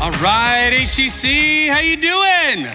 All right, HCC, how you doing?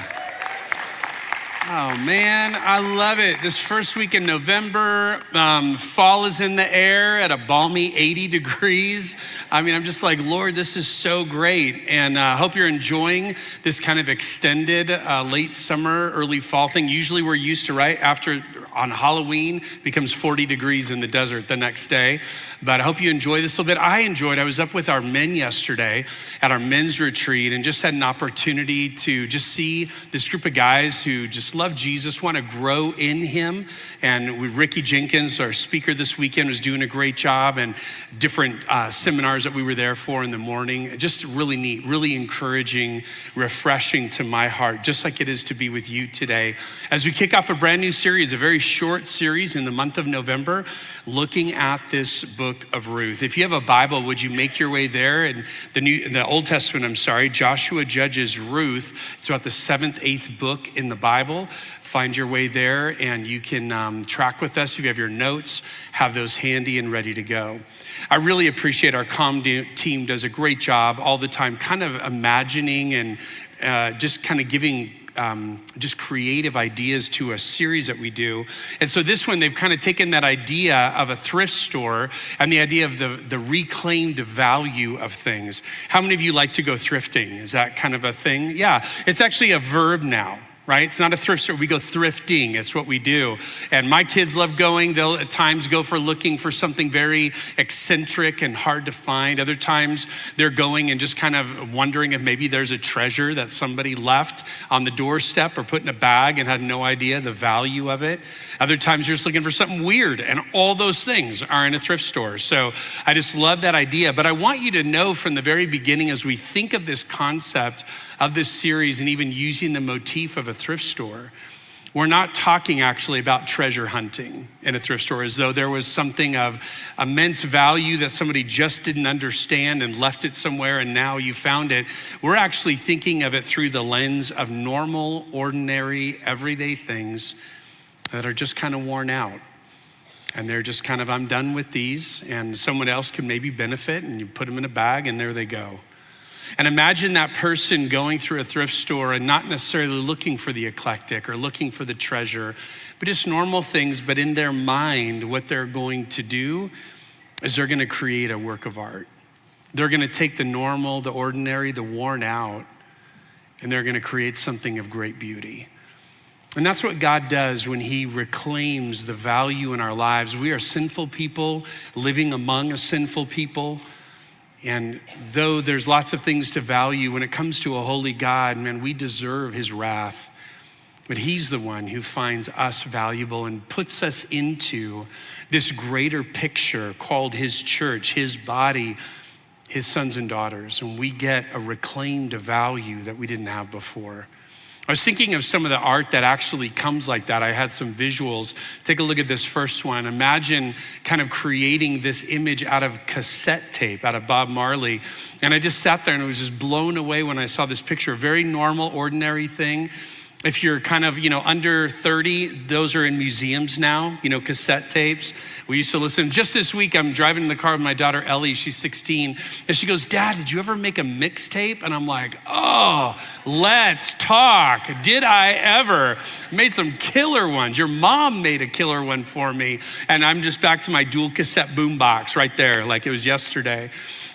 Oh man, I love it. This first week in November, um, fall is in the air at a balmy 80 degrees. I mean, I'm just like, Lord, this is so great. And I uh, hope you're enjoying this kind of extended uh, late summer, early fall thing. Usually we're used to, right? After on Halloween becomes 40 degrees in the desert the next day. But I hope you enjoy this a little bit. I enjoyed, I was up with our men yesterday at our men's retreat and just had an opportunity to just see this group of guys who just love Jesus, want to grow in him. And with Ricky Jenkins, our speaker this weekend, was doing a great job and different uh, seminars that we were there for in the morning. Just really neat, really encouraging, refreshing to my heart, just like it is to be with you today. As we kick off a brand new series, a very short series in the month of November looking at this book of Ruth. If you have a Bible, would you make your way there? And the New, the Old Testament, I'm sorry, Joshua Judges Ruth. It's about the seventh, eighth book in the Bible. Find your way there, and you can um, track with us. If you have your notes, have those handy and ready to go. I really appreciate our com team does a great job all the time, kind of imagining and uh, just kind of giving um, just creative ideas to a series that we do. And so this one, they've kind of taken that idea of a thrift store and the idea of the, the reclaimed value of things. How many of you like to go thrifting? Is that kind of a thing? Yeah, it's actually a verb now right? It's not a thrift store. We go thrifting. It's what we do. And my kids love going. They'll at times go for looking for something very eccentric and hard to find. Other times they're going and just kind of wondering if maybe there's a treasure that somebody left on the doorstep or put in a bag and had no idea the value of it. Other times you're just looking for something weird. And all those things are in a thrift store. So I just love that idea. But I want you to know from the very beginning as we think of this concept of this series and even using the motif of a thrift store, we're not talking actually about treasure hunting in a thrift store as though there was something of immense value that somebody just didn't understand and left it somewhere and now you found it. We're actually thinking of it through the lens of normal, ordinary, everyday things that are just kind of worn out. And they're just kind of, I'm done with these, and someone else can maybe benefit, and you put them in a bag, and there they go. And imagine that person going through a thrift store and not necessarily looking for the eclectic or looking for the treasure, but just normal things. But in their mind, what they're going to do is they're going to create a work of art. They're going to take the normal, the ordinary, the worn out, and they're going to create something of great beauty. And that's what God does when He reclaims the value in our lives. We are sinful people living among a sinful people. And though there's lots of things to value, when it comes to a holy God, man, we deserve his wrath. But he's the one who finds us valuable and puts us into this greater picture called his church, his body, his sons and daughters. And we get a reclaimed value that we didn't have before. I was thinking of some of the art that actually comes like that. I had some visuals. Take a look at this first one. Imagine kind of creating this image out of cassette tape, out of Bob Marley. And I just sat there and I was just blown away when I saw this picture. A very normal, ordinary thing. If you're kind of, you know, under 30, those are in museums now, you know, cassette tapes. We used to listen. Just this week, I'm driving in the car with my daughter Ellie, she's 16, and she goes, Dad, did you ever make a mixtape? And I'm like, oh, let's talk. Did I ever? Made some killer ones. Your mom made a killer one for me. And I'm just back to my dual cassette boombox right there, like it was yesterday.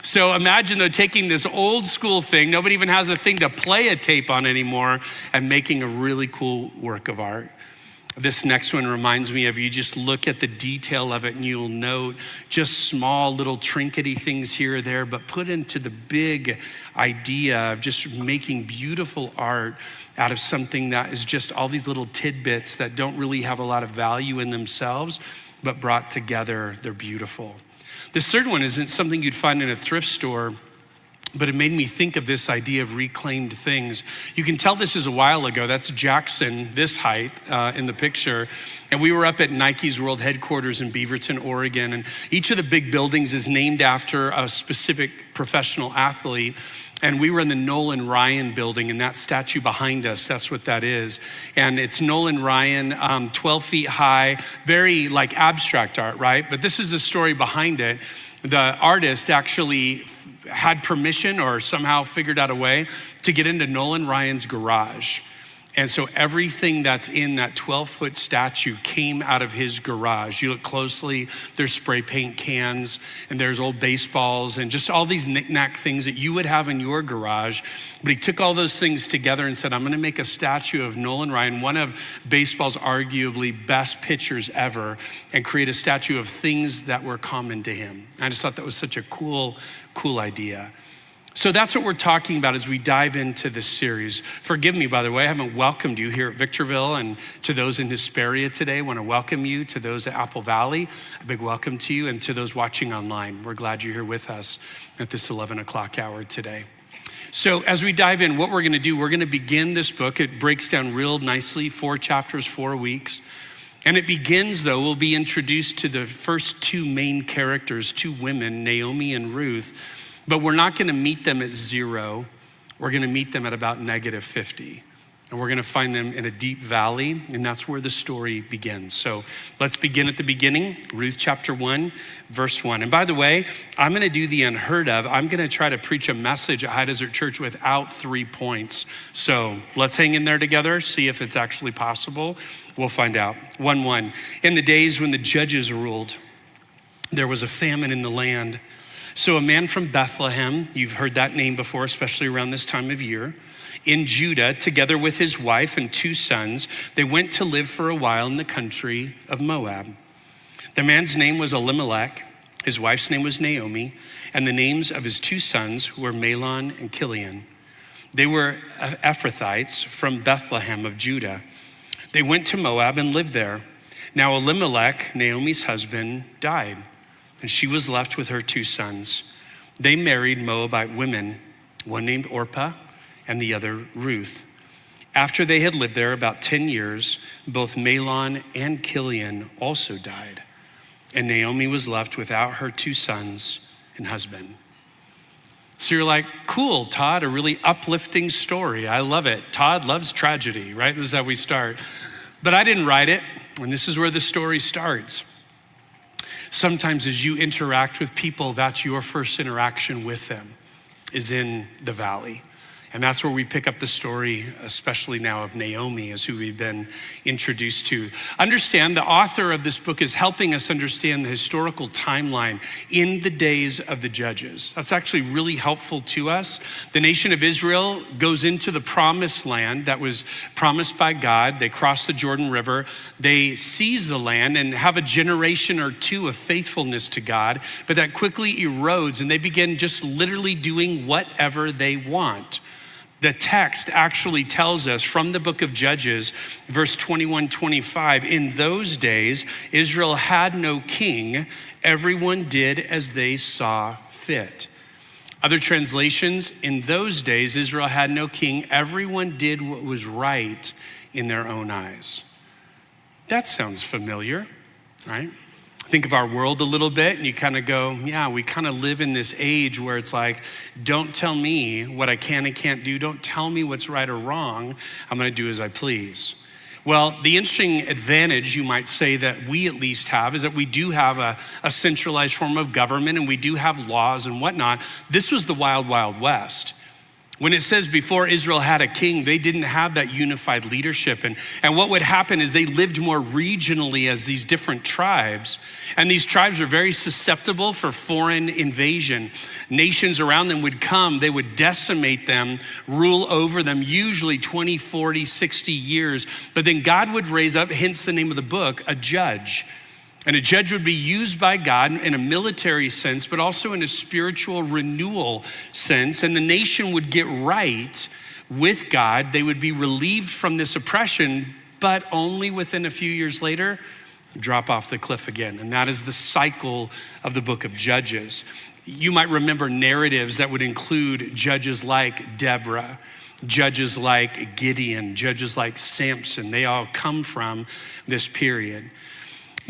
So imagine though taking this old school thing, nobody even has a thing to play a tape on anymore, and making a really cool work of art. This next one reminds me of you just look at the detail of it and you'll note just small little trinkety things here or there, but put into the big idea of just making beautiful art out of something that is just all these little tidbits that don't really have a lot of value in themselves, but brought together, they're beautiful. This third one isn't something you'd find in a thrift store, but it made me think of this idea of reclaimed things. You can tell this is a while ago. That's Jackson, this height uh, in the picture. And we were up at Nike's world headquarters in Beaverton, Oregon. And each of the big buildings is named after a specific professional athlete. And we were in the Nolan Ryan building, and that statue behind us, that's what that is. And it's Nolan Ryan, um, 12 feet high, very like abstract art, right? But this is the story behind it. The artist actually had permission or somehow figured out a way to get into Nolan Ryan's garage. And so everything that's in that 12 foot statue came out of his garage. You look closely, there's spray paint cans and there's old baseballs and just all these knickknack things that you would have in your garage. But he took all those things together and said, I'm going to make a statue of Nolan Ryan, one of baseball's arguably best pitchers ever, and create a statue of things that were common to him. I just thought that was such a cool, cool idea. So that's what we're talking about as we dive into this series. Forgive me, by the way, I haven't welcomed you here at Victorville and to those in Hesperia today. I want to welcome you to those at Apple Valley. A big welcome to you and to those watching online. We're glad you're here with us at this 11 o'clock hour today. So, as we dive in, what we're going to do, we're going to begin this book. It breaks down real nicely, four chapters, four weeks. And it begins, though, we'll be introduced to the first two main characters, two women, Naomi and Ruth but we're not to meet them at zero. We're to meet them at about negative 50. And we're to find them in a deep valley, and that's where the story begins. So let's begin at the beginning, Ruth chapter 1, verse 1. And by the way, I'm to do the unheard of. I'm to try to preach a message at High Desert Church without three points. So let's hang in there together, see if it's actually possible. We'll find out. 1 1. In the days when the judges ruled, there was a famine in the land. So, a man from Bethlehem, you've heard that name before, especially around this time of year, in Judah, together with his wife and two sons, they went to live for a while in the country of Moab. The man's name was Elimelech, his wife's name was Naomi, and the names of his two sons were Mahlon and Chilion. They were Ephrathites from Bethlehem of Judah. They went to Moab and lived there. Now, Elimelech, Naomi's husband, died and she was left with her two sons. They married Moabite women, one named Orpah and the other Ruth. After they had lived there about 10 years, both Mahlon and Chilion also died, and Naomi was left without her two sons and husband. So you're like, cool, Todd, a really uplifting story. I love it. Todd loves tragedy, right? This is how we start. But I didn't write it, and this is where the story starts. Sometimes, as you interact with people, that's your first interaction with them, is in the valley. And that's where we pick up the story, especially now of Naomi, as who we've been introduced to. Understand the author of this book is helping us understand the historical timeline in the days of the judges. That's actually really helpful to us. The nation of Israel goes into the promised land that was promised by God. They cross the Jordan River, they seize the land and have a generation or two of faithfulness to God, but that quickly erodes and they begin just literally doing whatever they want. The text actually tells us from the book of Judges, verse 21 25, in those days, Israel had no king. Everyone did as they saw fit. Other translations, in those days, Israel had no king. Everyone did what was right in their own eyes. That sounds familiar, right? Think of our world a little bit and you kind of go, yeah, we kind of live in this age where it's like, don't tell me what I can and can't do. Don't tell me what's right or wrong. I'm going to do as I please. Well, the interesting advantage you might say that we at least have is that we do have a, a centralized form of government and we do have laws and whatnot. This was the wild, wild west. When it says before Israel had a king, they didn't have that unified leadership. And, and what would happen is they lived more regionally as these different tribes. And these tribes were very susceptible for foreign invasion. Nations around them would come, they would decimate them, rule over them, usually 20, 40, 60 years. But then God would raise up, hence the name of the book, a judge and a judge would be used by God in a military sense, but also in a spiritual renewal sense. And the nation would get right with God. They would be relieved from this oppression, but only within a few years later, drop off the cliff again. And that is the cycle of the book of Judges. You might remember narratives that would include judges like Deborah judges like Gideon, judges like Samson. They all come from this period.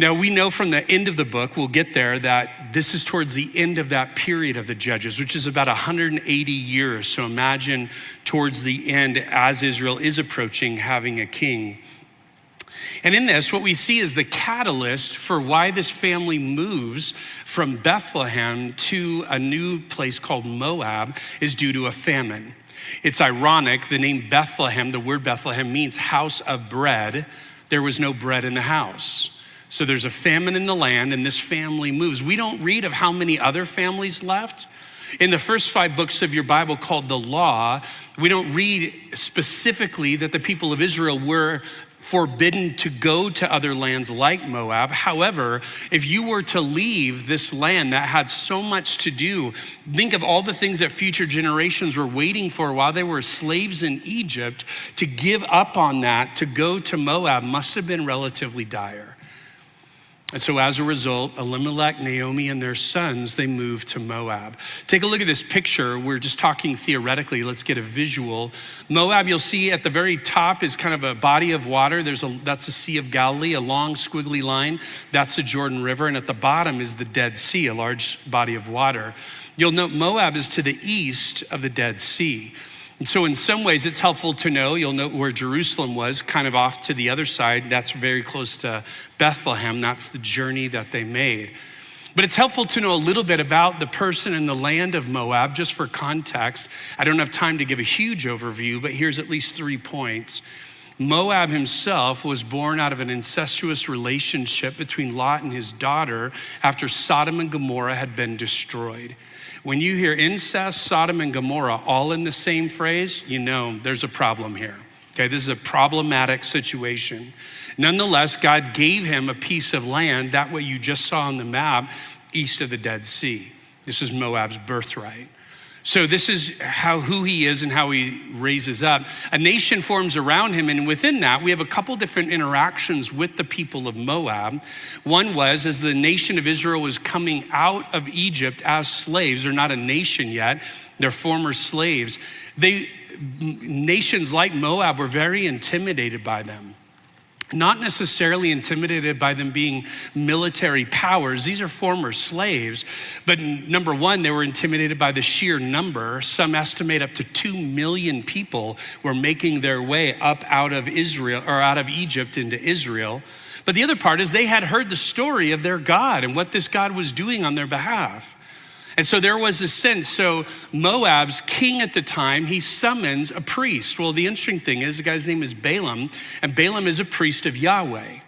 Now, we know from the end of the book, we'll get there, that this is towards the end of that period of the judges, which is about 180 years. So imagine towards the end, as Israel is approaching having a king. And in this, what we see is the catalyst for why this family moves from Bethlehem to a new place called Moab is due to a famine. It's ironic, the name Bethlehem, the word Bethlehem means house of bread. There was no bread in the house. So there's a famine in the land, and this family moves. We don't read of how many other families left. In the first five books of your Bible called the Law, we don't read specifically that the people of Israel were forbidden to go to other lands like Moab. However, if you were to leave this land that had so much to do, think of all the things that future generations were waiting for while they were slaves in Egypt. To give up on that, to go to Moab, must have been relatively dire. And so, as a result, Elimelech, Naomi, and their sons, they moved to Moab. Take a look at this picture. We're just talking theoretically. Let's get a visual. Moab, you'll see at the very top is kind of a body of water. There's a, that's the Sea of Galilee, a long squiggly line. That's the Jordan River. And at the bottom is the Dead Sea, a large body of water. You'll note Moab is to the east of the Dead Sea. And so, in some ways, it's helpful to know. You'll note where Jerusalem was, kind of off to the other side. That's very close to Bethlehem. That's the journey that they made. But it's helpful to know a little bit about the person and the land of Moab, just for context. I don't have time to give a huge overview, but here's at least three points. Moab himself was born out of an incestuous relationship between Lot and his daughter after Sodom and Gomorrah had been destroyed. When you hear incest, Sodom, and Gomorrah all in the same phrase, you know there's a problem here. Okay, this is a problematic situation. Nonetheless, God gave him a piece of land, that way you just saw on the map, east of the Dead Sea. This is Moab's birthright. So this is how who he is and how he raises up. A nation forms around him, and within that, we have a couple different interactions with the people of Moab. One was as the nation of Israel was coming out of Egypt as slaves, they're not a nation yet, they're former slaves. They nations like Moab were very intimidated by them not necessarily intimidated by them being military powers. These are former slaves. But number one, they were intimidated by the sheer number. Some estimate up to 2 million people were making their way up out of Israel or out of Egypt into Israel. But the other part is they had heard the story of their God and what this God was doing on their behalf. And so there was a sense. So Moab's king at the time, he summons a priest. Well, the interesting thing is the guy's name is Balaam, and Balaam is a priest of Yahweh.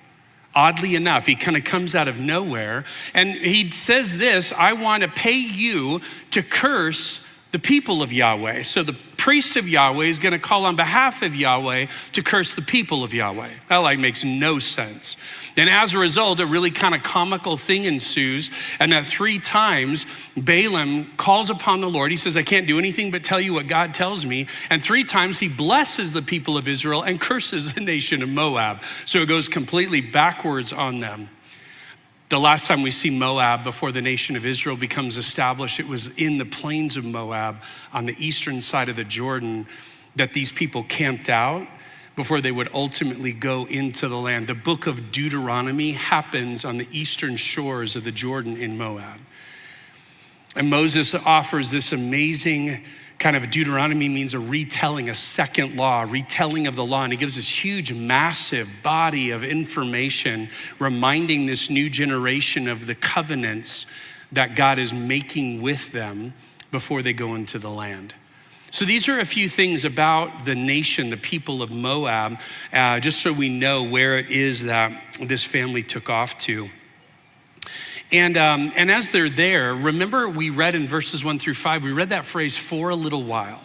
Oddly enough, he kind of comes out of nowhere and he says this I want to pay you to curse the people of Yahweh. So the priest of Yahweh is going to call on behalf of Yahweh to curse the people of Yahweh. That like makes no sense. And as a result, a really kind of comical thing ensues, and that three times Balaam calls upon the Lord. He says, I can't do anything but tell you what God tells me. And three times he blesses the people of Israel and curses the nation of Moab. So it goes completely backwards on them. The last time we see Moab before the nation of Israel becomes established, it was in the plains of Moab on the eastern side of the Jordan that these people camped out before they would ultimately go into the land. The book of Deuteronomy happens on the eastern shores of the Jordan in Moab. And Moses offers this amazing kind of Deuteronomy means a retelling, a second law, a retelling of the law. And he gives this huge, massive body of information reminding this new generation of the covenants that God is making with them before they go into the land. So, these are a few things about the nation, the people of Moab, uh, just so we know where it is that this family took off to. And, um, and as they're there, remember we read in verses one through five, we read that phrase for a little while.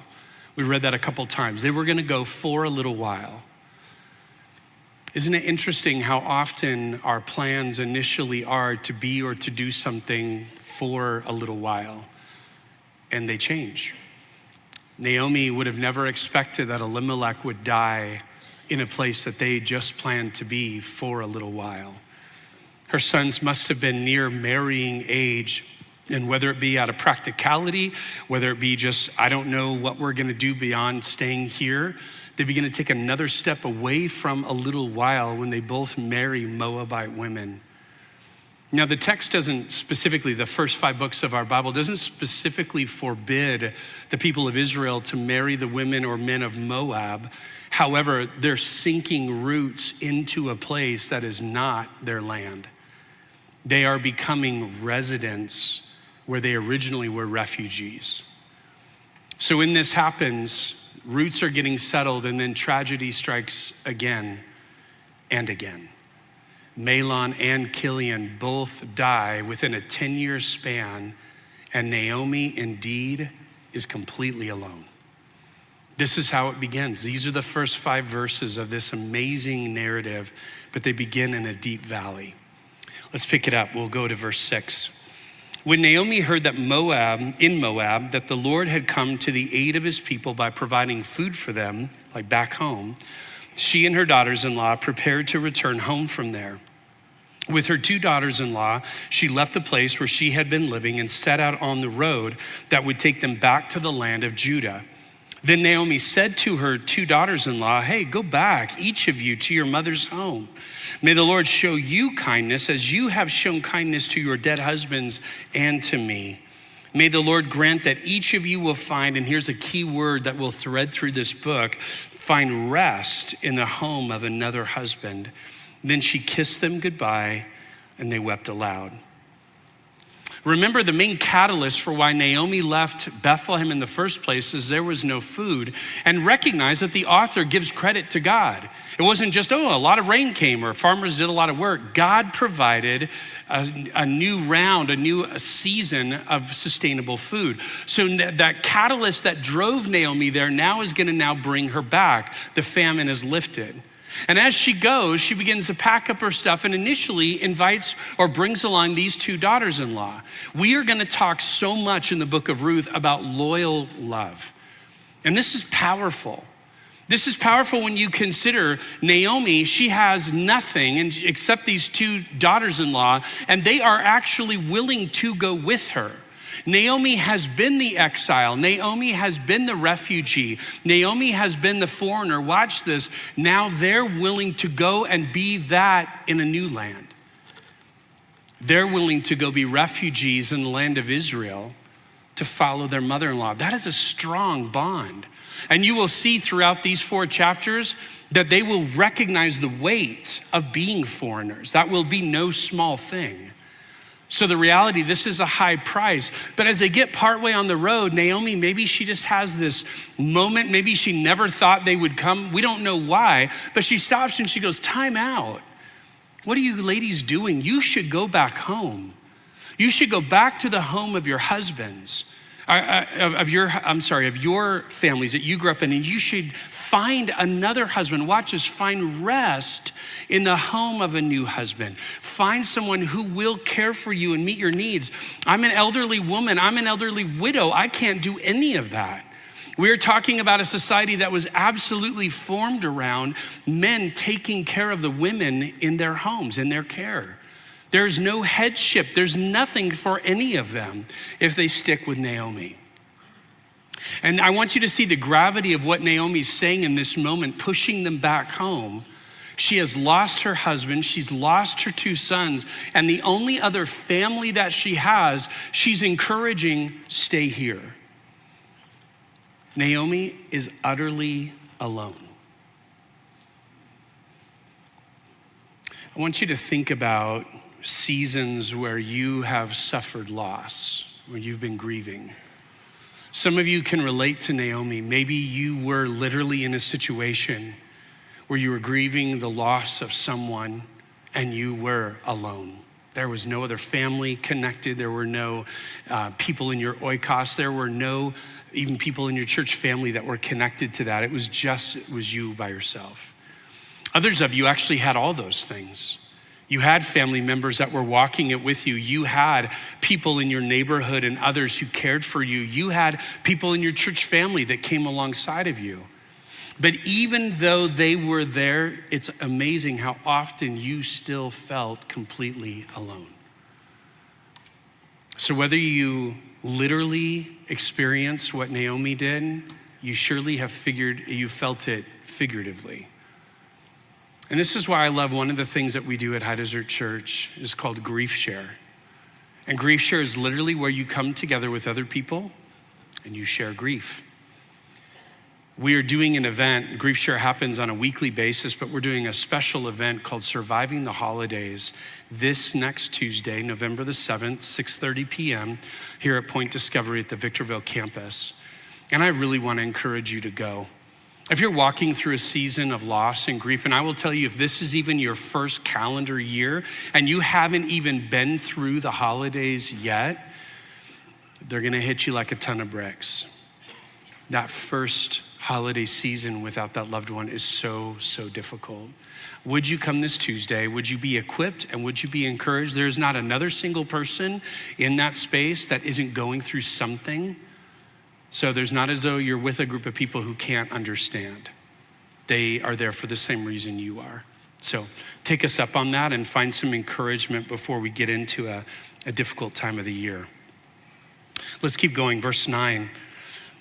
We read that a couple times. They were going to go for a little while. Isn't it interesting how often our plans initially are to be or to do something for a little while and they change? Naomi would have never expected that Elimelech would die in a place that they just planned to be for a little while. Her sons must have been near marrying age. And whether it be out of practicality, whether it be just, I don't know what we're gonna do beyond staying here, they begin to take another step away from a little while when they both marry Moabite women. Now, the text doesn't specifically, the first five books of our Bible doesn't specifically forbid the people of Israel to marry the women or men of Moab. However, they're sinking roots into a place that is not their land. They are becoming residents where they originally were refugees. So when this happens, roots are getting settled, and then tragedy strikes again and again. Mahlon and Chilion both die within a 10 year span, and Naomi indeed is completely alone. This is how it begins. These are the first five verses of this amazing narrative, but they begin in a deep valley. Let's pick it up. We'll go to verse six. When Naomi heard that Moab, in Moab, that the Lord had come to the aid of his people by providing food for them, like back home, she and her daughters in law prepared to return home from there. With her two daughters in law, she left the place where she had been living and set out on the road that would take them back to the land of Judah. Then Naomi said to her two daughters in law, Hey, go back, each of you, to your mother's home. May the Lord show you kindness as you have shown kindness to your dead husbands and to me. May the Lord grant that each of you will find, and here's a key word that will thread through this book find rest in the home of another husband. Then she kissed them goodbye and they wept aloud. Remember, the main catalyst for why Naomi left Bethlehem in the first place is there was no food. And recognize that the author gives credit to God. It wasn't just, oh, a lot of rain came or farmers did a lot of work. God provided a, a new round, a new season of sustainable food. So that catalyst that drove Naomi there now is going to now bring her back. The famine is lifted. And as she goes, she begins to pack up her stuff and initially invites or brings along these two daughters in law. We are going to talk so much in the book of Ruth about loyal love. And this is powerful. This is powerful when you consider Naomi, she has nothing except these two daughters in law, and they are actually willing to go with her. Naomi has been the exile. Naomi has been the refugee. Naomi has been the foreigner. Watch this. Now they're willing to go and be that in a new land. They're willing to go be refugees in the land of Israel to follow their mother in law. That is a strong bond. And you will see throughout these four chapters that they will recognize the weight of being foreigners. That will be no small thing. So the reality, this is a high price. But as they get partway on the road, Naomi, maybe she just has this moment. Maybe she never thought they would come. We don't know why. But she stops and she goes, Time out. What are you ladies doing? You should go back home. You should go back to the home of your husbands. Of your, I'm sorry, of your families that you grew up in, and you should find another husband. Watch this, find rest in the home of a new husband. Find someone who will care for you and meet your needs. I'm an elderly woman, I'm an elderly widow. I can't do any of that. We're talking about a society that was absolutely formed around men taking care of the women in their homes, in their care. There's no headship, there's nothing for any of them if they stick with Naomi. And I want you to see the gravity of what Naomi's saying in this moment, pushing them back home. She has lost her husband, she's lost her two sons, and the only other family that she has, she's encouraging stay here. Naomi is utterly alone. I want you to think about seasons where you have suffered loss, where you've been grieving. Some of you can relate to Naomi. Maybe you were literally in a situation where you were grieving the loss of someone and you were alone. There was no other family connected. There were no uh, people in your oikos. There were no even people in your church family that were connected to that. It was just, it was you by yourself. Others of you actually had all those things. You had family members that were walking it with you. You had people in your neighborhood and others who cared for you. You had people in your church family that came alongside of you. But even though they were there, it's amazing how often you still felt completely alone. So, whether you literally experience what Naomi did, you surely have figured, you felt it figuratively. And this is why I love one of the things that we do at High Desert Church is called Grief Share. And Grief Share is literally where you come together with other people and you share grief. We are doing an event, Grief Share happens on a weekly basis, but we're doing a special event called Surviving the Holidays this next Tuesday, November the 7th, 6:30 p.m. here at Point Discovery at the Victorville campus. And I really want to encourage you to go. If you're walking through a season of loss and grief, and I will tell you, if this is even your first calendar year and you haven't even been through the holidays yet, they're gonna hit you like a ton of bricks. That first holiday season without that loved one is so, so difficult. Would you come this Tuesday? Would you be equipped and would you be encouraged? There's not another single person in that space that isn't going through something so there's not as though you're with a group of people who can't understand. They are there for the same reason you are. So take us up on that and find some encouragement before we get into a, a difficult time of the year. Let's keep going. Verse 9.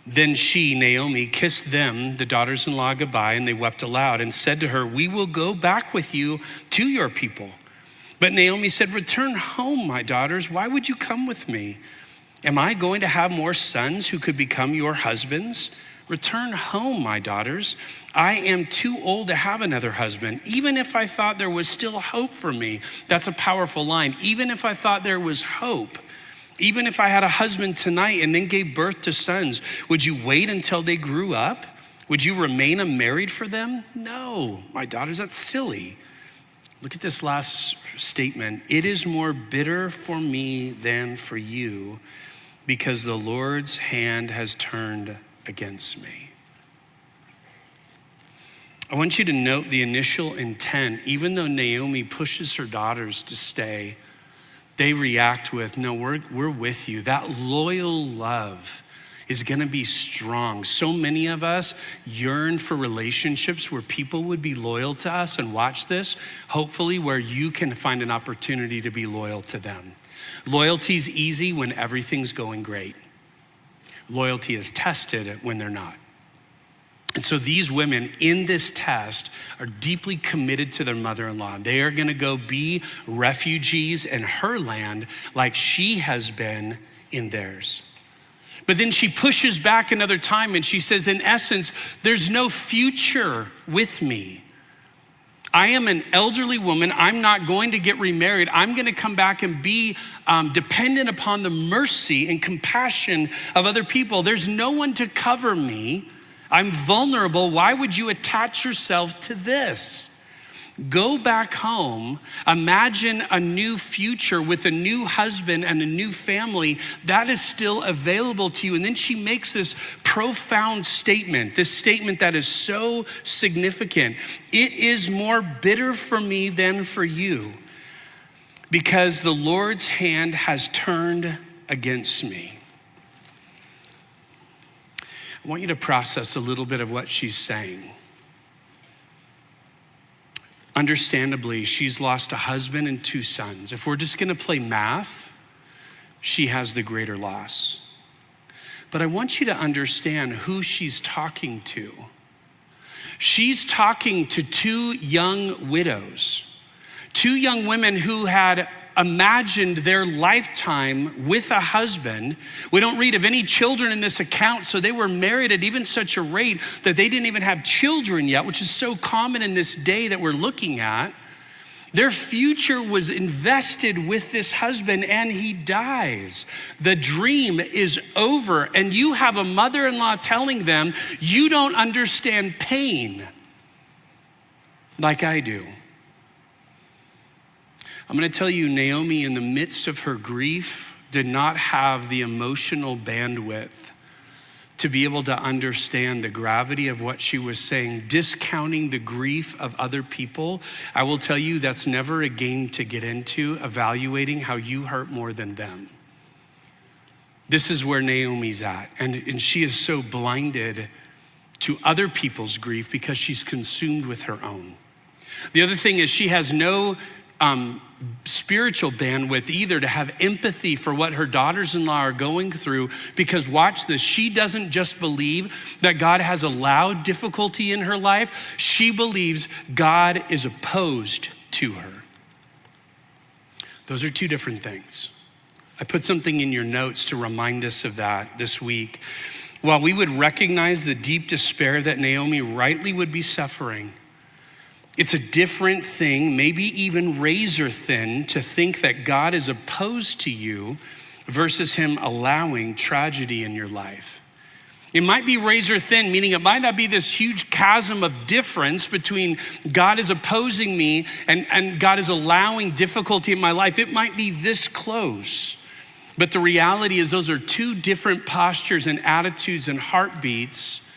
Then she, Naomi, kissed them, the daughters in law, goodbye, and they wept aloud and said to her, We will go back with you to your people. But Naomi said, Return home, my daughters. Why would you come with me? Am I going to have more sons who could become your husbands? Return home, my daughters. I am too old to have another husband. Even if I thought there was still hope for me, that's a powerful line. Even if I thought there was hope, even if I had a husband tonight and then gave birth to sons, would you wait until they grew up? Would you remain unmarried for them? No, my daughters, that's silly. Look at this last statement. It is more bitter for me than for you because the Lord's hand has turned against me. I want you to note the initial intent. Even though Naomi pushes her daughters to stay, they react with, No, we're, we're with you. That loyal love is going to be strong. So many of us yearn for relationships where people would be loyal to us. And watch this, hopefully, where you can find an opportunity to be loyal to them. Loyalty is easy when everything's going great. Loyalty is tested when they're not. And so these women in this test are deeply committed to their mother in law. They are going to go be refugees in her land like she has been in theirs. But then she pushes back another time and she says, in essence, there's no future with me. I am an elderly woman. I'm not going to get remarried. I'm going to come back and be um, dependent upon the mercy and compassion of other people. There's no one to cover me. I'm vulnerable. Why would you attach yourself to this? Go back home, imagine a new future with a new husband and a new family that is still available to you. And then she makes this profound statement, this statement that is so significant. It is more bitter for me than for you because the Lord's hand has turned against me. I want you to process a little bit of what she's saying. Understandably, she's lost a husband and two sons. If we're just gonna play math, she has the greater loss. But I want you to understand who she's talking to. She's talking to two young widows, two young women who had imagined their lifetime with a husband. We don't read of any children in this account, so they were married at even such a rate that they didn't even have children yet, which is so common in this day that we're looking at. Their future was invested with this husband and he dies. The dream is over, and you have a mother in law telling them, You don't understand pain like I do. I'm going to tell you, Naomi, in the midst of her grief, did not have the emotional bandwidth to be able to understand the gravity of what she was saying, discounting the grief of other people. I will tell you, that's never a game to get into, evaluating how you hurt more than them. This is where Naomi's at. And, and she is so blinded to other people's grief because she's consumed with her own. The other thing is, she has no um, spiritual bandwidth either to have empathy for what her daughters in law are going through. Because, watch this, she doesn't just believe that God has allowed difficulty in her life, she believes God is opposed to her. Those are two different things. I put something in your notes to remind us of that this week. While we would recognize the deep despair that Naomi rightly would be suffering, it's a different thing, maybe even razor thin, to think that God is opposed to you versus Him allowing tragedy in your life. It might be razor thin, meaning it might not be this huge chasm of difference between God is opposing me and, and God is allowing difficulty in my life. It might be this close. But the reality is, those are two different postures and attitudes and heartbeats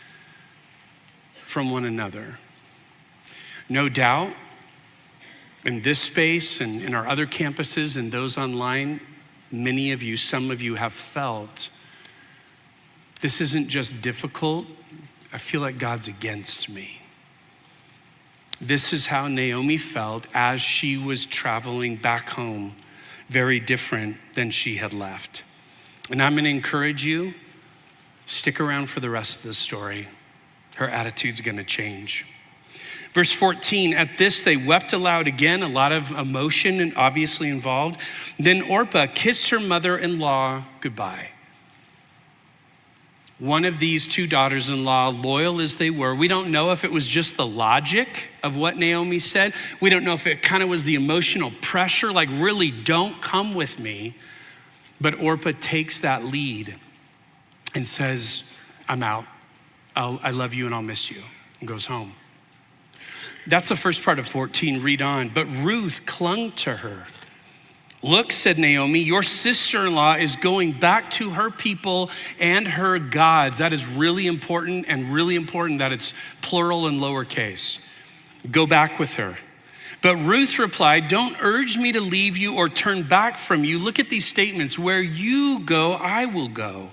from one another. No doubt, in this space and in our other campuses and those online, many of you, some of you have felt this isn't just difficult, I feel like God's against me. This is how Naomi felt as she was traveling back home, very different than she had left. And I'm gonna encourage you stick around for the rest of the story. Her attitude's gonna change. Verse 14, at this they wept aloud again, a lot of emotion and obviously involved. Then Orpah kissed her mother in law goodbye. One of these two daughters in law, loyal as they were, we don't know if it was just the logic of what Naomi said. We don't know if it kind of was the emotional pressure, like, really don't come with me. But Orpah takes that lead and says, I'm out. I'll, i love you and I'll miss you, and goes home. That's the first part of 14. Read on. But Ruth clung to her. Look, said Naomi, your sister in law is going back to her people and her gods. That is really important and really important that it's plural and lowercase. Go back with her. But Ruth replied, Don't urge me to leave you or turn back from you. Look at these statements. Where you go, I will go.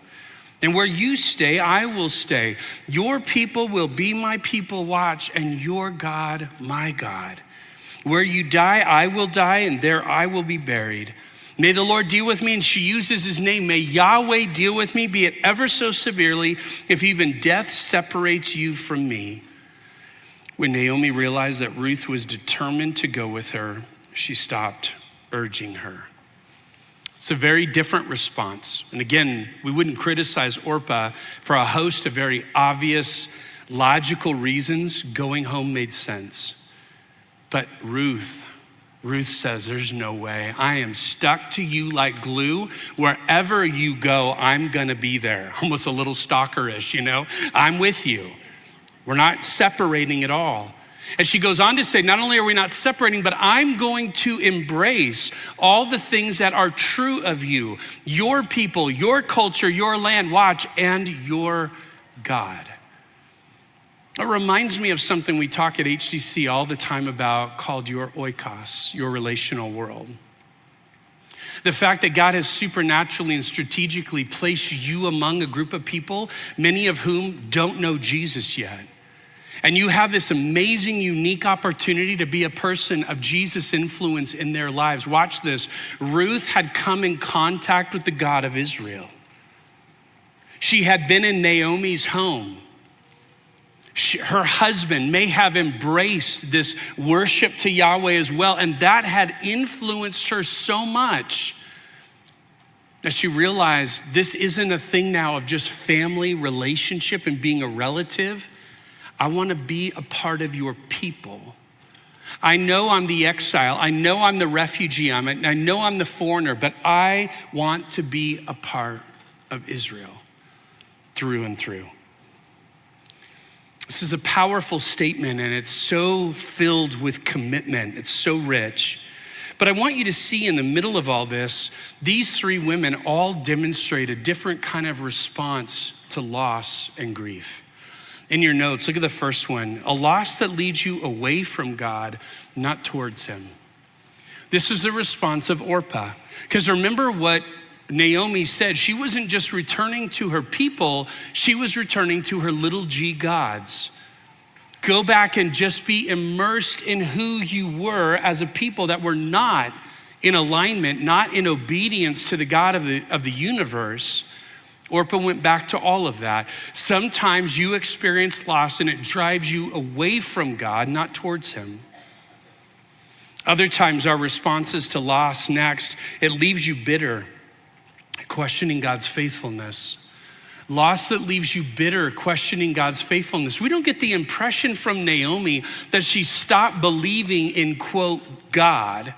And where you stay, I will stay. Your people will be my people, watch, and your God, my God. Where you die, I will die, and there I will be buried. May the Lord deal with me. And she uses his name. May Yahweh deal with me, be it ever so severely, if even death separates you from me. When Naomi realized that Ruth was determined to go with her, she stopped urging her. It's a very different response. And again, we wouldn't criticize Orpah for a host of very obvious, logical reasons. Going home made sense. But Ruth, Ruth says, There's no way. I am stuck to you like glue. Wherever you go, I'm going to be there. Almost a little stalkerish, you know? I'm with you. We're not separating at all. And she goes on to say, not only are we not separating, but I'm going to embrace all the things that are true of you, your people, your culture, your land, watch, and your God. It reminds me of something we talk at HCC all the time about called your oikos, your relational world. The fact that God has supernaturally and strategically placed you among a group of people, many of whom don't know Jesus yet. And you have this amazing, unique opportunity to be a person of Jesus' influence in their lives. Watch this. Ruth had come in contact with the God of Israel. She had been in Naomi's home. She, her husband may have embraced this worship to Yahweh as well, and that had influenced her so much that she realized this isn't a thing now of just family relationship and being a relative I want to be a part of your people. I know I'm the exile. I know I'm the refugee. I'm, I know I'm the foreigner, but I want to be a part of Israel through and through. This is a powerful statement and it's so filled with commitment. It's so rich. But I want you to see in the middle of all this, these three women all demonstrate a different kind of response to loss and grief in your notes, look at the first one a loss that leads you away from God, not towards Him. This is the response of Orpah. Because remember what Naomi said. She wasn't just returning to her people, she was returning to her little g gods. Go back and just be immersed in who you were as a people that were not in alignment, not in obedience to the God of the, of the universe. Orpah went back to all of that. Sometimes you experience loss and it drives you away from God, not towards Him. Other times, our responses to loss next, it leaves you bitter, questioning God's faithfulness. Loss that leaves you bitter, questioning God's faithfulness. We don't get the impression from Naomi that she stopped believing in, quote, God,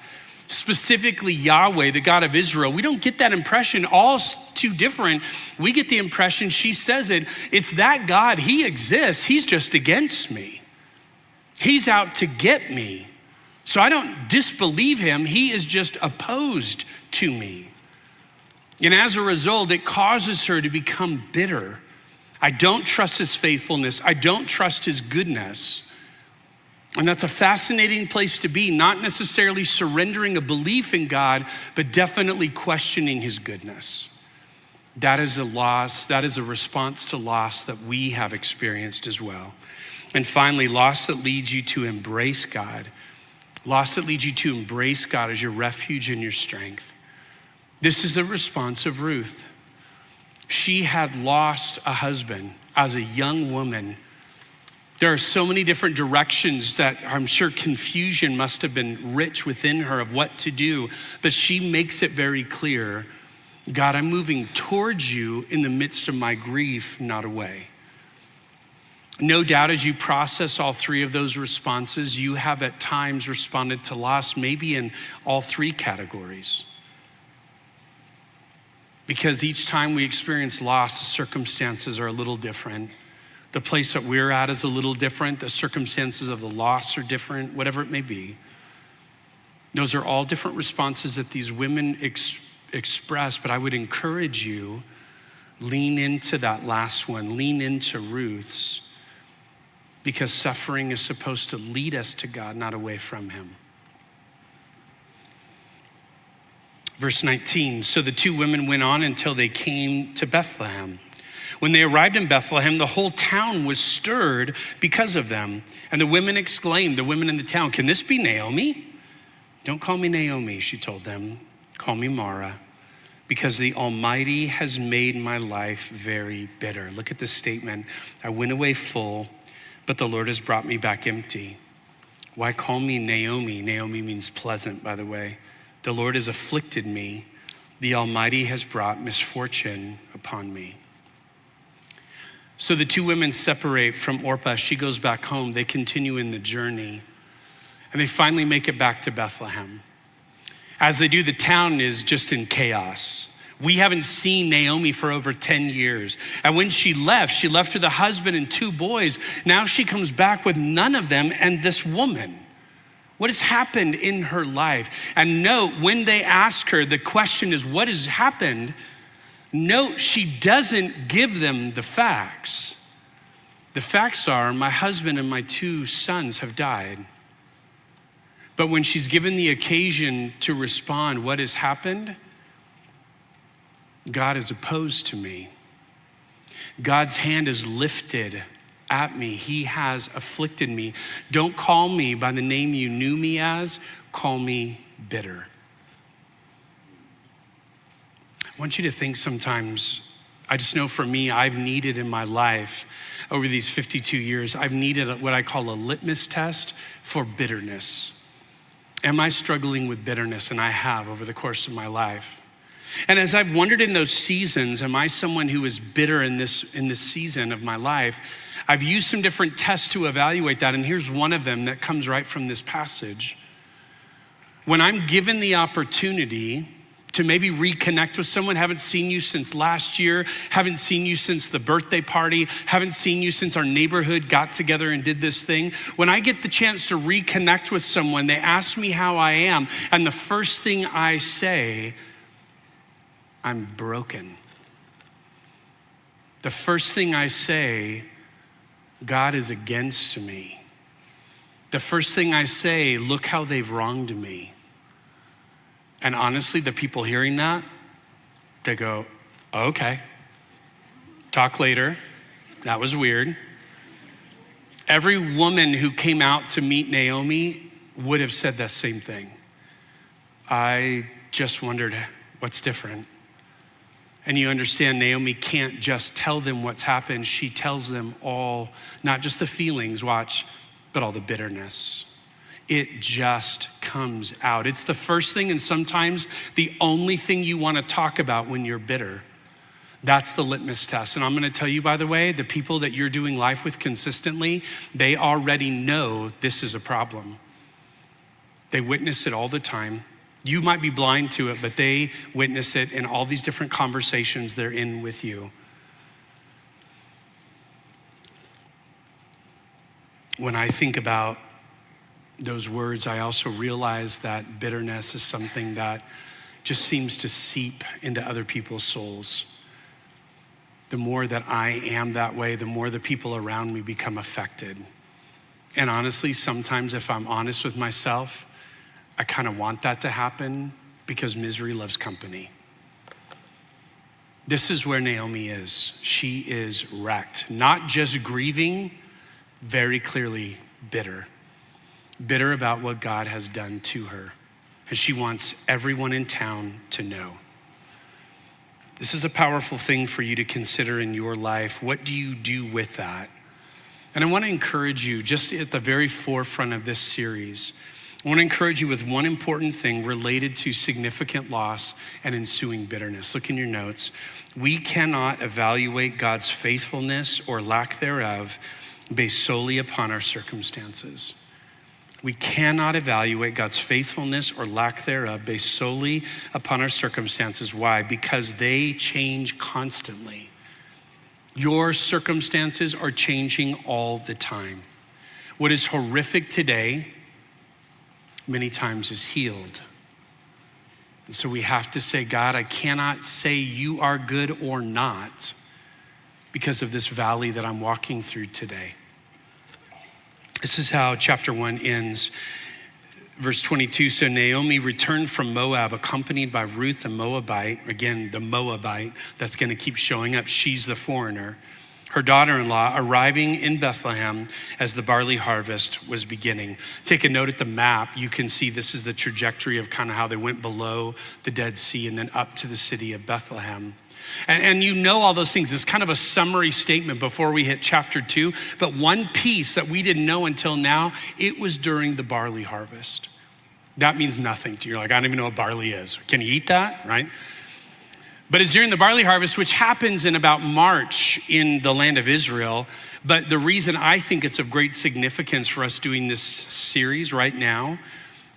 specifically Yahweh, the God of Israel. We don't get that impression, all too different. We get the impression she says it, it's that God, He exists, He's just against me. He's out to get me. So I don't disbelieve Him, He is just opposed to me. And as a result, it causes her to become bitter. I don't trust his faithfulness. I don't trust his goodness. And that's a fascinating place to be, not necessarily surrendering a belief in God, but definitely questioning his goodness. That is a loss, that is a response to loss that we have experienced as well. And finally, loss that leads you to embrace God. Loss that leads you to embrace God as your refuge and your strength. This is the response of Ruth. She had lost a husband as a young woman. There are so many different directions that I'm sure confusion must have been rich within her of what to do, but she makes it very clear God, I'm moving towards you in the midst of my grief, not away. No doubt, as you process all three of those responses, you have at times responded to loss, maybe in all three categories. Because each time we experience loss, the circumstances are a little different. The place that we're at is a little different. The circumstances of the loss are different, whatever it may be. Those are all different responses that these women ex- express, but I would encourage you lean into that last one, lean into Ruth's, because suffering is supposed to lead us to God, not away from Him. Verse 19 So the two women went on until they came to Bethlehem. When they arrived in Bethlehem, the whole town was stirred because of them. And the women exclaimed, the women in the town, Can this be Naomi? Don't call me Naomi, she told them. Call me Mara, because the Almighty has made my life very bitter. Look at this statement I went away full, but the Lord has brought me back empty. Why call me Naomi? Naomi means pleasant, by the way. The Lord has afflicted me. The Almighty has brought misfortune upon me. So the two women separate from Orpah. She goes back home. They continue in the journey. And they finally make it back to Bethlehem. As they do, the town is just in chaos. We haven't seen Naomi for over 10 years. And when she left, she left with a husband and two boys. Now she comes back with none of them and this woman. What has happened in her life? And note, when they ask her, the question is, What has happened? Note, she doesn't give them the facts. The facts are, My husband and my two sons have died. But when she's given the occasion to respond, What has happened? God is opposed to me. God's hand is lifted at me. He has afflicted me. Don't call me by the name you knew me as, call me bitter. I want you to think sometimes, I just know for me, I've needed in my life over these 52 years, I've needed what I call a litmus test for bitterness. Am I struggling with bitterness? And I have over the course of my life. And as I've wondered in those seasons, am I someone who is bitter in this, in this season of my life? I've used some different tests to evaluate that, and here's one of them that comes right from this passage. When I'm given the opportunity to maybe reconnect with someone, haven't seen you since last year, haven't seen you since the birthday party, haven't seen you since our neighborhood got together and did this thing. When I get the chance to reconnect with someone, they ask me how I am, and the first thing I say, I'm broken. The first thing I say God is against me. The first thing I say, look how they've wronged me. And honestly, the people hearing that, they go, oh, okay, talk later. That was weird. Every woman who came out to meet Naomi would have said that same thing. I just wondered what's different. And you understand, Naomi can't just tell them what's happened. She tells them all, not just the feelings, watch, but all the bitterness. It just comes out. It's the first thing, and sometimes the only thing you want to talk about when you're bitter. That's the litmus test. And I'm going to tell you, by the way, the people that you're doing life with consistently, they already know this is a problem. They witness it all the time. You might be blind to it, but they witness it in all these different conversations they're in with you. When I think about those words, I also realize that bitterness is something that just seems to seep into other people's souls. The more that I am that way, the more the people around me become affected. And honestly, sometimes if I'm honest with myself, I kind of want that to happen because misery loves company. This is where Naomi is. She is wrecked, not just grieving, very clearly bitter. Bitter about what God has done to her. And she wants everyone in town to know. This is a powerful thing for you to consider in your life. What do you do with that? And I want to encourage you, just at the very forefront of this series, I want to encourage you with one important thing related to significant loss and ensuing bitterness. Look in your notes. We cannot evaluate God's faithfulness or lack thereof based solely upon our circumstances. We cannot evaluate God's faithfulness or lack thereof based solely upon our circumstances. Why? Because they change constantly. Your circumstances are changing all the time. What is horrific today many times is healed. And so we have to say, God, I cannot say you are good or not because of this valley that I'm walking through today. This is how chapter one ends. Verse 22 So Naomi returned from Moab, accompanied by Ruth, the Moabite. Again, the Moabite that's going to keep showing up. She's the foreigner her daughter in law, arriving in Bethlehem as the barley harvest was beginning. Take a note at the map. You can see this is the trajectory of kind of how they went below the Dead Sea and then up to the city of Bethlehem. And, and, you know all those things. It's kind of a summary statement before we hit chapter two. But one piece that we didn't know until now, it was during the barley harvest. That means nothing to you. You're like, I don't even know what barley is. Can you eat that, right? But it's during the barley harvest, which happens in about March in the land of Israel. But the reason I think it's of great significance for us doing this series right now,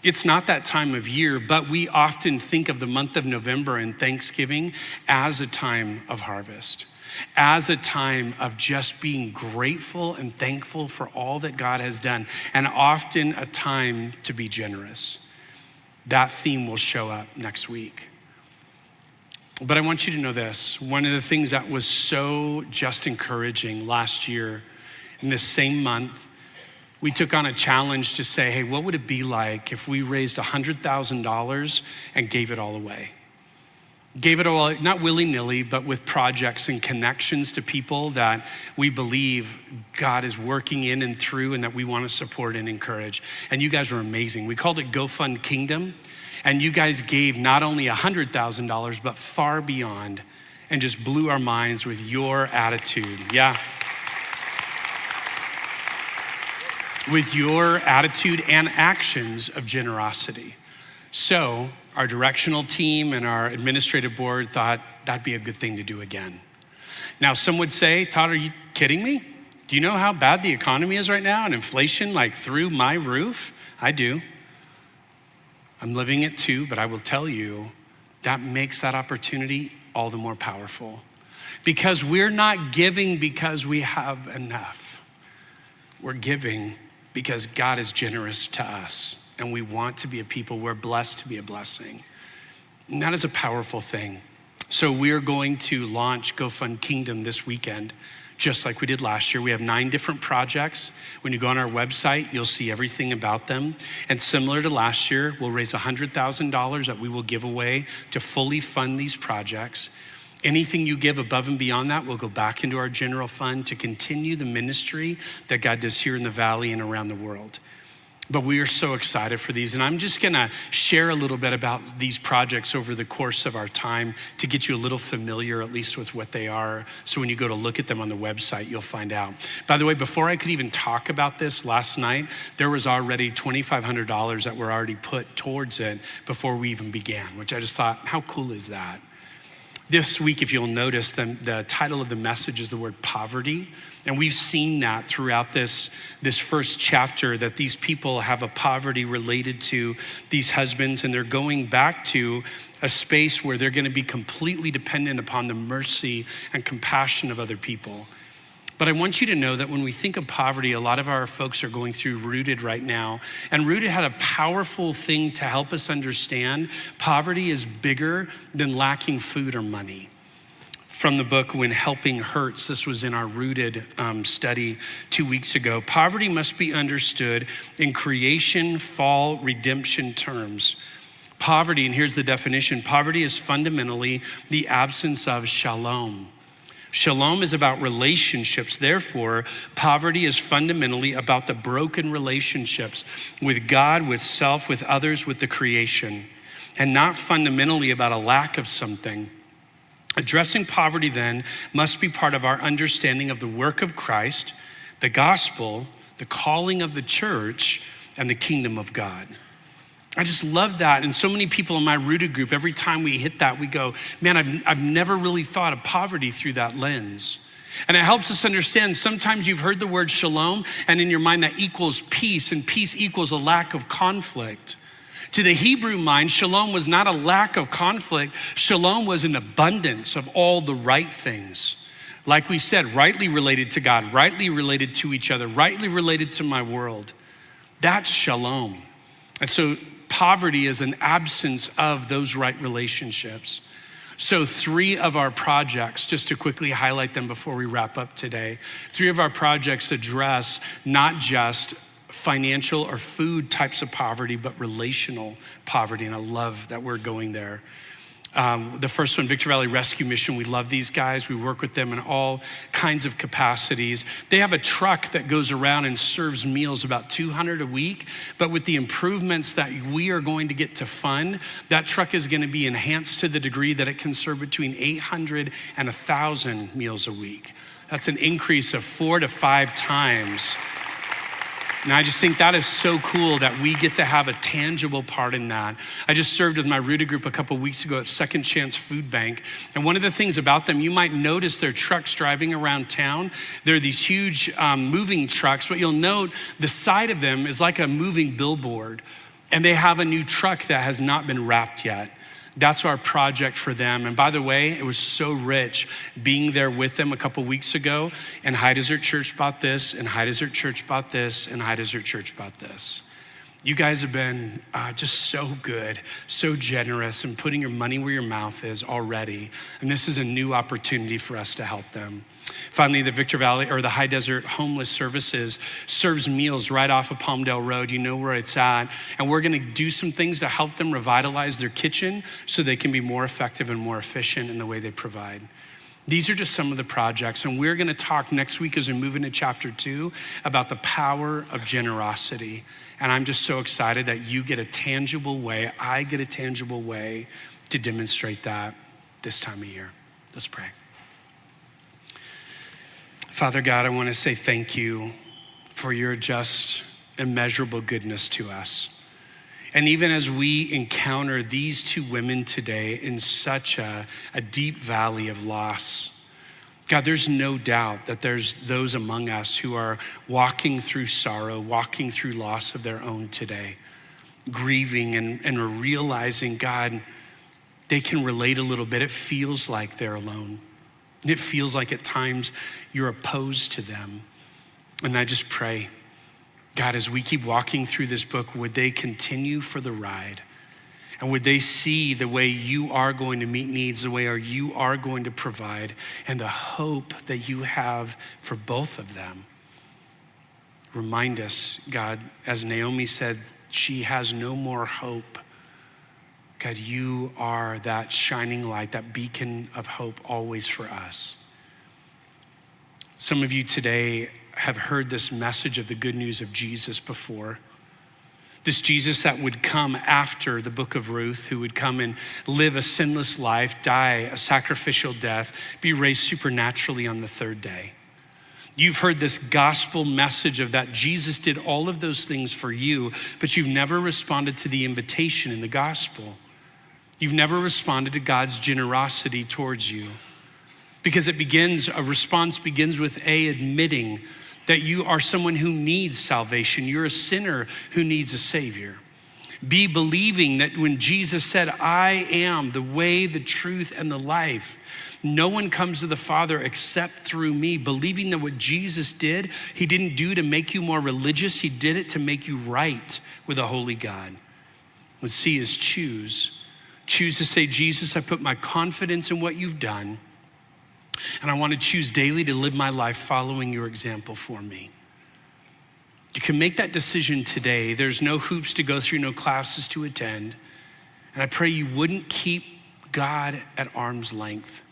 it's not that time of year, but we often think of the month of November and Thanksgiving as a time of harvest, as a time of just being grateful and thankful for all that God has done, and often a time to be generous. That theme will show up next week. But I want you to know this one of the things that was so just encouraging last year, in this same month, we took on a challenge to say, hey, what would it be like if we raised $100,000 and gave it all away? Gave it all, not willy nilly, but with projects and connections to people that we believe God is working in and through and that we want to support and encourage. And you guys were amazing. We called it Go Fund Kingdom. And you guys gave not only $100,000, but far beyond and just blew our minds with your attitude. Yeah. With your attitude and actions of generosity. So, our directional team and our administrative board thought that'd be a good thing to do again. Now, some would say, Todd, are you kidding me? Do you know how bad the economy is right now and inflation like through my roof? I do. I'm living it too, but I will tell you that makes that opportunity all the more powerful. Because we're not giving because we have enough. We're giving because God is generous to us and we want to be a people. We're blessed to be a blessing. And that is a powerful thing. So we're going to launch GoFund Kingdom this weekend just like we did last year. We have nine different projects. When you go on our website, you'll see everything about them. And similar to last year, we'll raise $100,000 that we will give away to fully fund these projects. Anything you give above and beyond that will go back into our general fund to continue the ministry that God does here in the valley and around the world. But we are so excited for these. And I'm just going to share a little bit about these projects over the course of our time to get you a little familiar, at least with what they are. So when you go to look at them on the website, you'll find out. By the way, before I could even talk about this last night, there was already $2,500 that were already put towards it before we even began, which I just thought, how cool is that? This week, if you'll notice, the, the title of the message is the word poverty. And we've seen that throughout this, this first chapter that these people have a poverty related to these husbands, and they're going back to a space where they're going to be completely dependent upon the mercy and compassion of other people. But I want you to know that when we think of poverty, a lot of our folks are going through Rooted right now. And Rooted had a powerful thing to help us understand poverty is bigger than lacking food or money. From the book When Helping Hurts, this was in our Rooted um, study two weeks ago. Poverty must be understood in creation, fall, redemption terms. Poverty, and here's the definition poverty is fundamentally the absence of shalom Shalom is about relationships. Therefore, poverty is fundamentally about the broken relationships with God, with self, with others, with the creation, and not fundamentally about a lack of something. Addressing poverty, then, must be part of our understanding of the work of Christ, the gospel, the calling of the church, and the kingdom of God. I just love that. And so many people in my rooted group, every time we hit that, we go, man, I've, I've never really thought of poverty through that lens. And it helps us understand sometimes you've heard the word shalom, and in your mind that equals peace, and peace equals a lack of conflict. To the Hebrew mind, shalom was not a lack of conflict, shalom was an abundance of all the right things. Like we said, rightly related to God, rightly related to each other, rightly related to my world. That's shalom. And so poverty is an absence of those right relationships. So, three of our projects, just to quickly highlight them before we wrap up today, three of our projects address not just financial or food types of poverty, but relational poverty. And I love that we're going there. Um, the first one, Victor Valley Rescue Mission, we love these guys. We work with them in all kinds of capacities. They have a truck that goes around and serves meals about 200 a week, but with the improvements that we are going to get to fund, that truck is going to be enhanced to the degree that it can serve between 800 and 1,000 meals a week. That's an increase of four to five times and I just think that is so cool that we get to have a tangible part in that. I just served with my rooted group a couple weeks ago at Second Chance Food Bank. And one of the things about them, you might notice their trucks driving around town. They're these huge um, moving trucks, but you'll note the side of them is like a moving billboard. And they have a new truck that has not been wrapped yet. That's our project for them. And by the way, it was so rich being there with them a couple weeks ago. And High Desert Church bought this, and High Desert Church bought this, and High Desert Church bought this. You guys have been uh, just so good, so generous, and putting your money where your mouth is already. And this is a new opportunity for us to help them. Finally, the Victor Valley or the High Desert Homeless Services serves meals right off of Palmdale Road. You know where it's at. And we're going to do some things to help them revitalize their kitchen so they can be more effective and more efficient in the way they provide. These are just some of the projects, and we're going to talk next week as we move into chapter two about the power of generosity. And I'm just so excited that you get a tangible way, I get a tangible way to demonstrate that this time of year. Let's pray. Father God, I want to say thank you for your just immeasurable goodness to us. And even as we encounter these two women today in such a, a deep valley of loss, God, there's no doubt that there's those among us who are walking through sorrow, walking through loss of their own today, grieving and, and realizing, God, they can relate a little bit. It feels like they're alone. It feels like at times you're opposed to them. And I just pray, God, as we keep walking through this book, would they continue for the ride? And would they see the way you are going to meet needs, the way you are going to provide, and the hope that you have for both of them? Remind us, God, as Naomi said, she has no more hope God, you are that shining light, that beacon of hope always for us. Some of you today have heard this message of the good news of Jesus before. This Jesus that would come after the book of Ruth, who would come and live a sinless life, die a sacrificial death, be raised supernaturally on the third day. You've heard this gospel message of that Jesus did all of those things for you, but you've never responded to the invitation in the gospel. You've never responded to God's generosity towards you because it begins, a response begins with A, admitting that you are someone who needs salvation. You're a sinner who needs a Savior. Be believing that when Jesus said, I am the way, the truth, and the life, no one comes to the Father except through me. Believing that what Jesus did, He didn't do to make you more religious, He did it to make you right with a holy God. What C is choose. Choose to say, Jesus, I put my confidence in what you've done. And I want to choose daily to live my life following your example for me. You can make that decision today. There's no hoops to go through, no classes to attend. And I pray you wouldn't keep God at arm's length,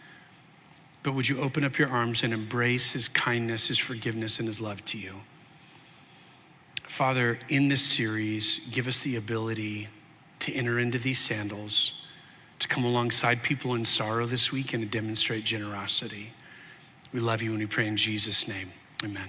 but would you open up your arms and embrace his kindness, his forgiveness, and his love to you? Father, in this series, give us the ability to enter into these sandals, come alongside people in sorrow this week and to demonstrate generosity. We love you and we pray in Jesus' name. Amen.